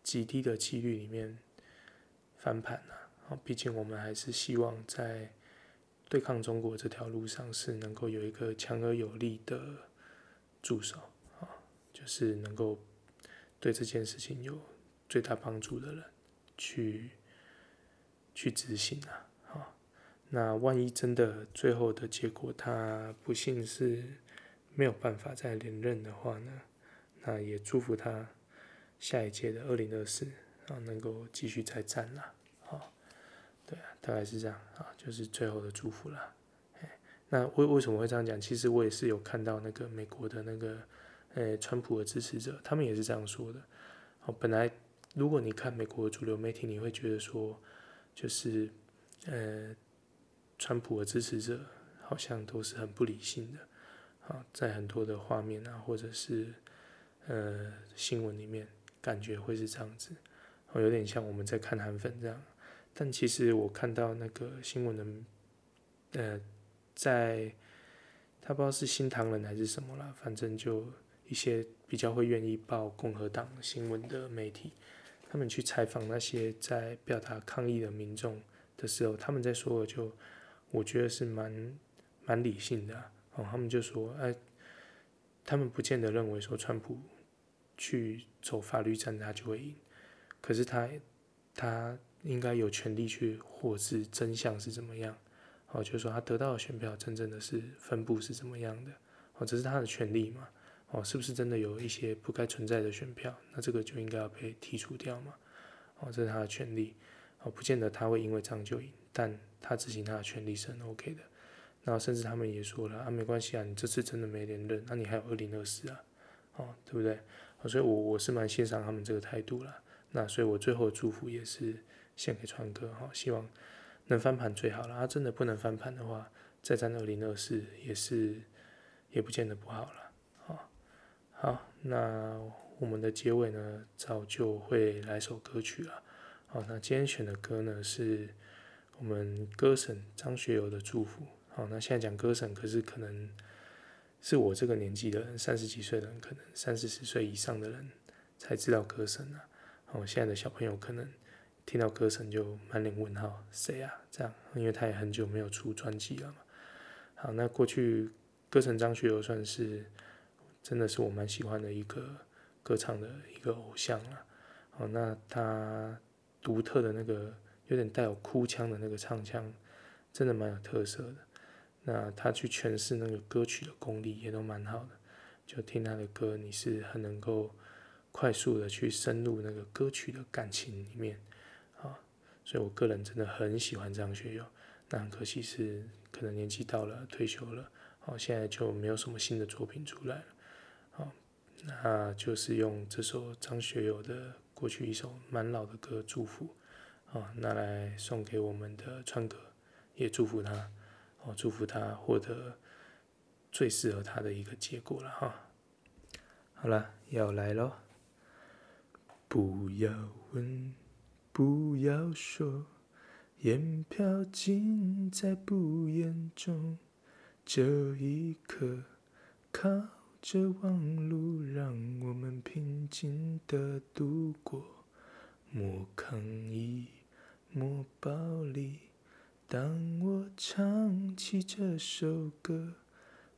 极低的几率里面翻盘啊！毕竟我们还是希望在对抗中国这条路上是能够有一个强而有力的助手啊，就是能够对这件事情有最大帮助的人去去执行啊！那万一真的最后的结果他不幸是。没有办法再连任的话呢，那也祝福他下一届的二零二四啊，能够继续再战啦。好，对啊，大概是这样啊，就是最后的祝福啦。那为为什么会这样讲？其实我也是有看到那个美国的那个呃川普的支持者，他们也是这样说的。好，本来如果你看美国主流媒体，你会觉得说，就是呃川普的支持者好像都是很不理性的。啊，在很多的画面啊，或者是呃新闻里面，感觉会是这样子，哦，有点像我们在看韩粉这样。但其实我看到那个新闻的，呃，在他不知道是新唐人还是什么啦，反正就一些比较会愿意报共和党新闻的媒体，他们去采访那些在表达抗议的民众的时候，他们在说就我觉得是蛮蛮理性的啊。哦，他们就说，哎，他们不见得认为说川普去走法律战他就会赢，可是他他应该有权利去获知真相是怎么样，哦，就是说他得到的选票真正的是分布是怎么样的，哦，这是他的权利嘛，哦，是不是真的有一些不该存在的选票，那这个就应该要被剔除掉嘛，哦，这是他的权利，哦，不见得他会因为这样就赢，但他执行他的权利是很 OK 的。然后甚至他们也说了啊，没关系啊，你这次真的没连任，那你还有二零二四啊，哦，对不对？所以我我是蛮欣赏他们这个态度了。那所以我最后的祝福也是献给川哥哈，希望能翻盘最好了。他真的不能翻盘的话，再战二零二四也是也不见得不好了。好，好，那我们的结尾呢，早就会来首歌曲了。好，那今天选的歌呢，是我们歌神张学友的祝福。好，那现在讲歌神，可是可能是我这个年纪的人，三十几岁的人，可能三四十岁以上的人才知道歌神啊。哦，现在的小朋友可能听到歌神就满脸问号，谁啊？这样，因为他也很久没有出专辑了嘛。好，那过去歌神张学友算是真的是我蛮喜欢的一个歌唱的一个偶像了。好，那他独特的那个有点带有哭腔的那个唱腔，真的蛮有特色的。那他去诠释那个歌曲的功力也都蛮好的，就听他的歌，你是很能够快速的去深入那个歌曲的感情里面啊。所以我个人真的很喜欢张学友。那很可惜是可能年纪到了退休了，好，现在就没有什么新的作品出来了。好，那就是用这首张学友的。过去一首蛮老的歌《祝福》，啊，拿来送给我们的川哥，也祝福他，哦，祝福他获得最适合他的一个结果了哈。好了，要来喽！不要问，不要说，烟飘尽在不言中，这一刻靠。着网路让我们平静的度过，莫抗议，莫暴力。当我唱起这首歌，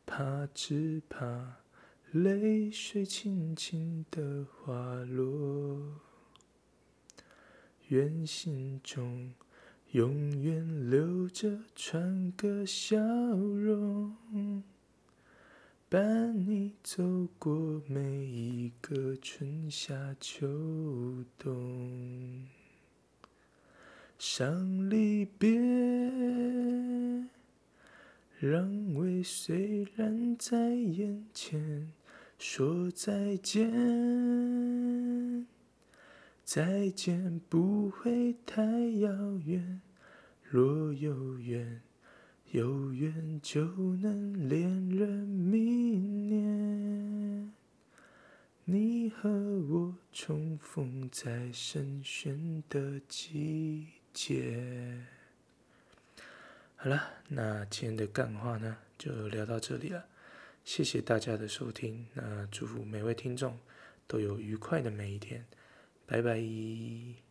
怕只怕泪水轻轻的滑落，愿心中永远留着川哥笑容。伴你走过每一个春夏秋冬，伤离别，让泪虽然在眼前，说再见，再见不会太遥远，若有缘。有缘就能恋人明年，你和我重逢在盛宣的季节。好了，那今天的干话呢，就聊到这里了。谢谢大家的收听，那祝福每位听众都有愉快的每一天，拜拜。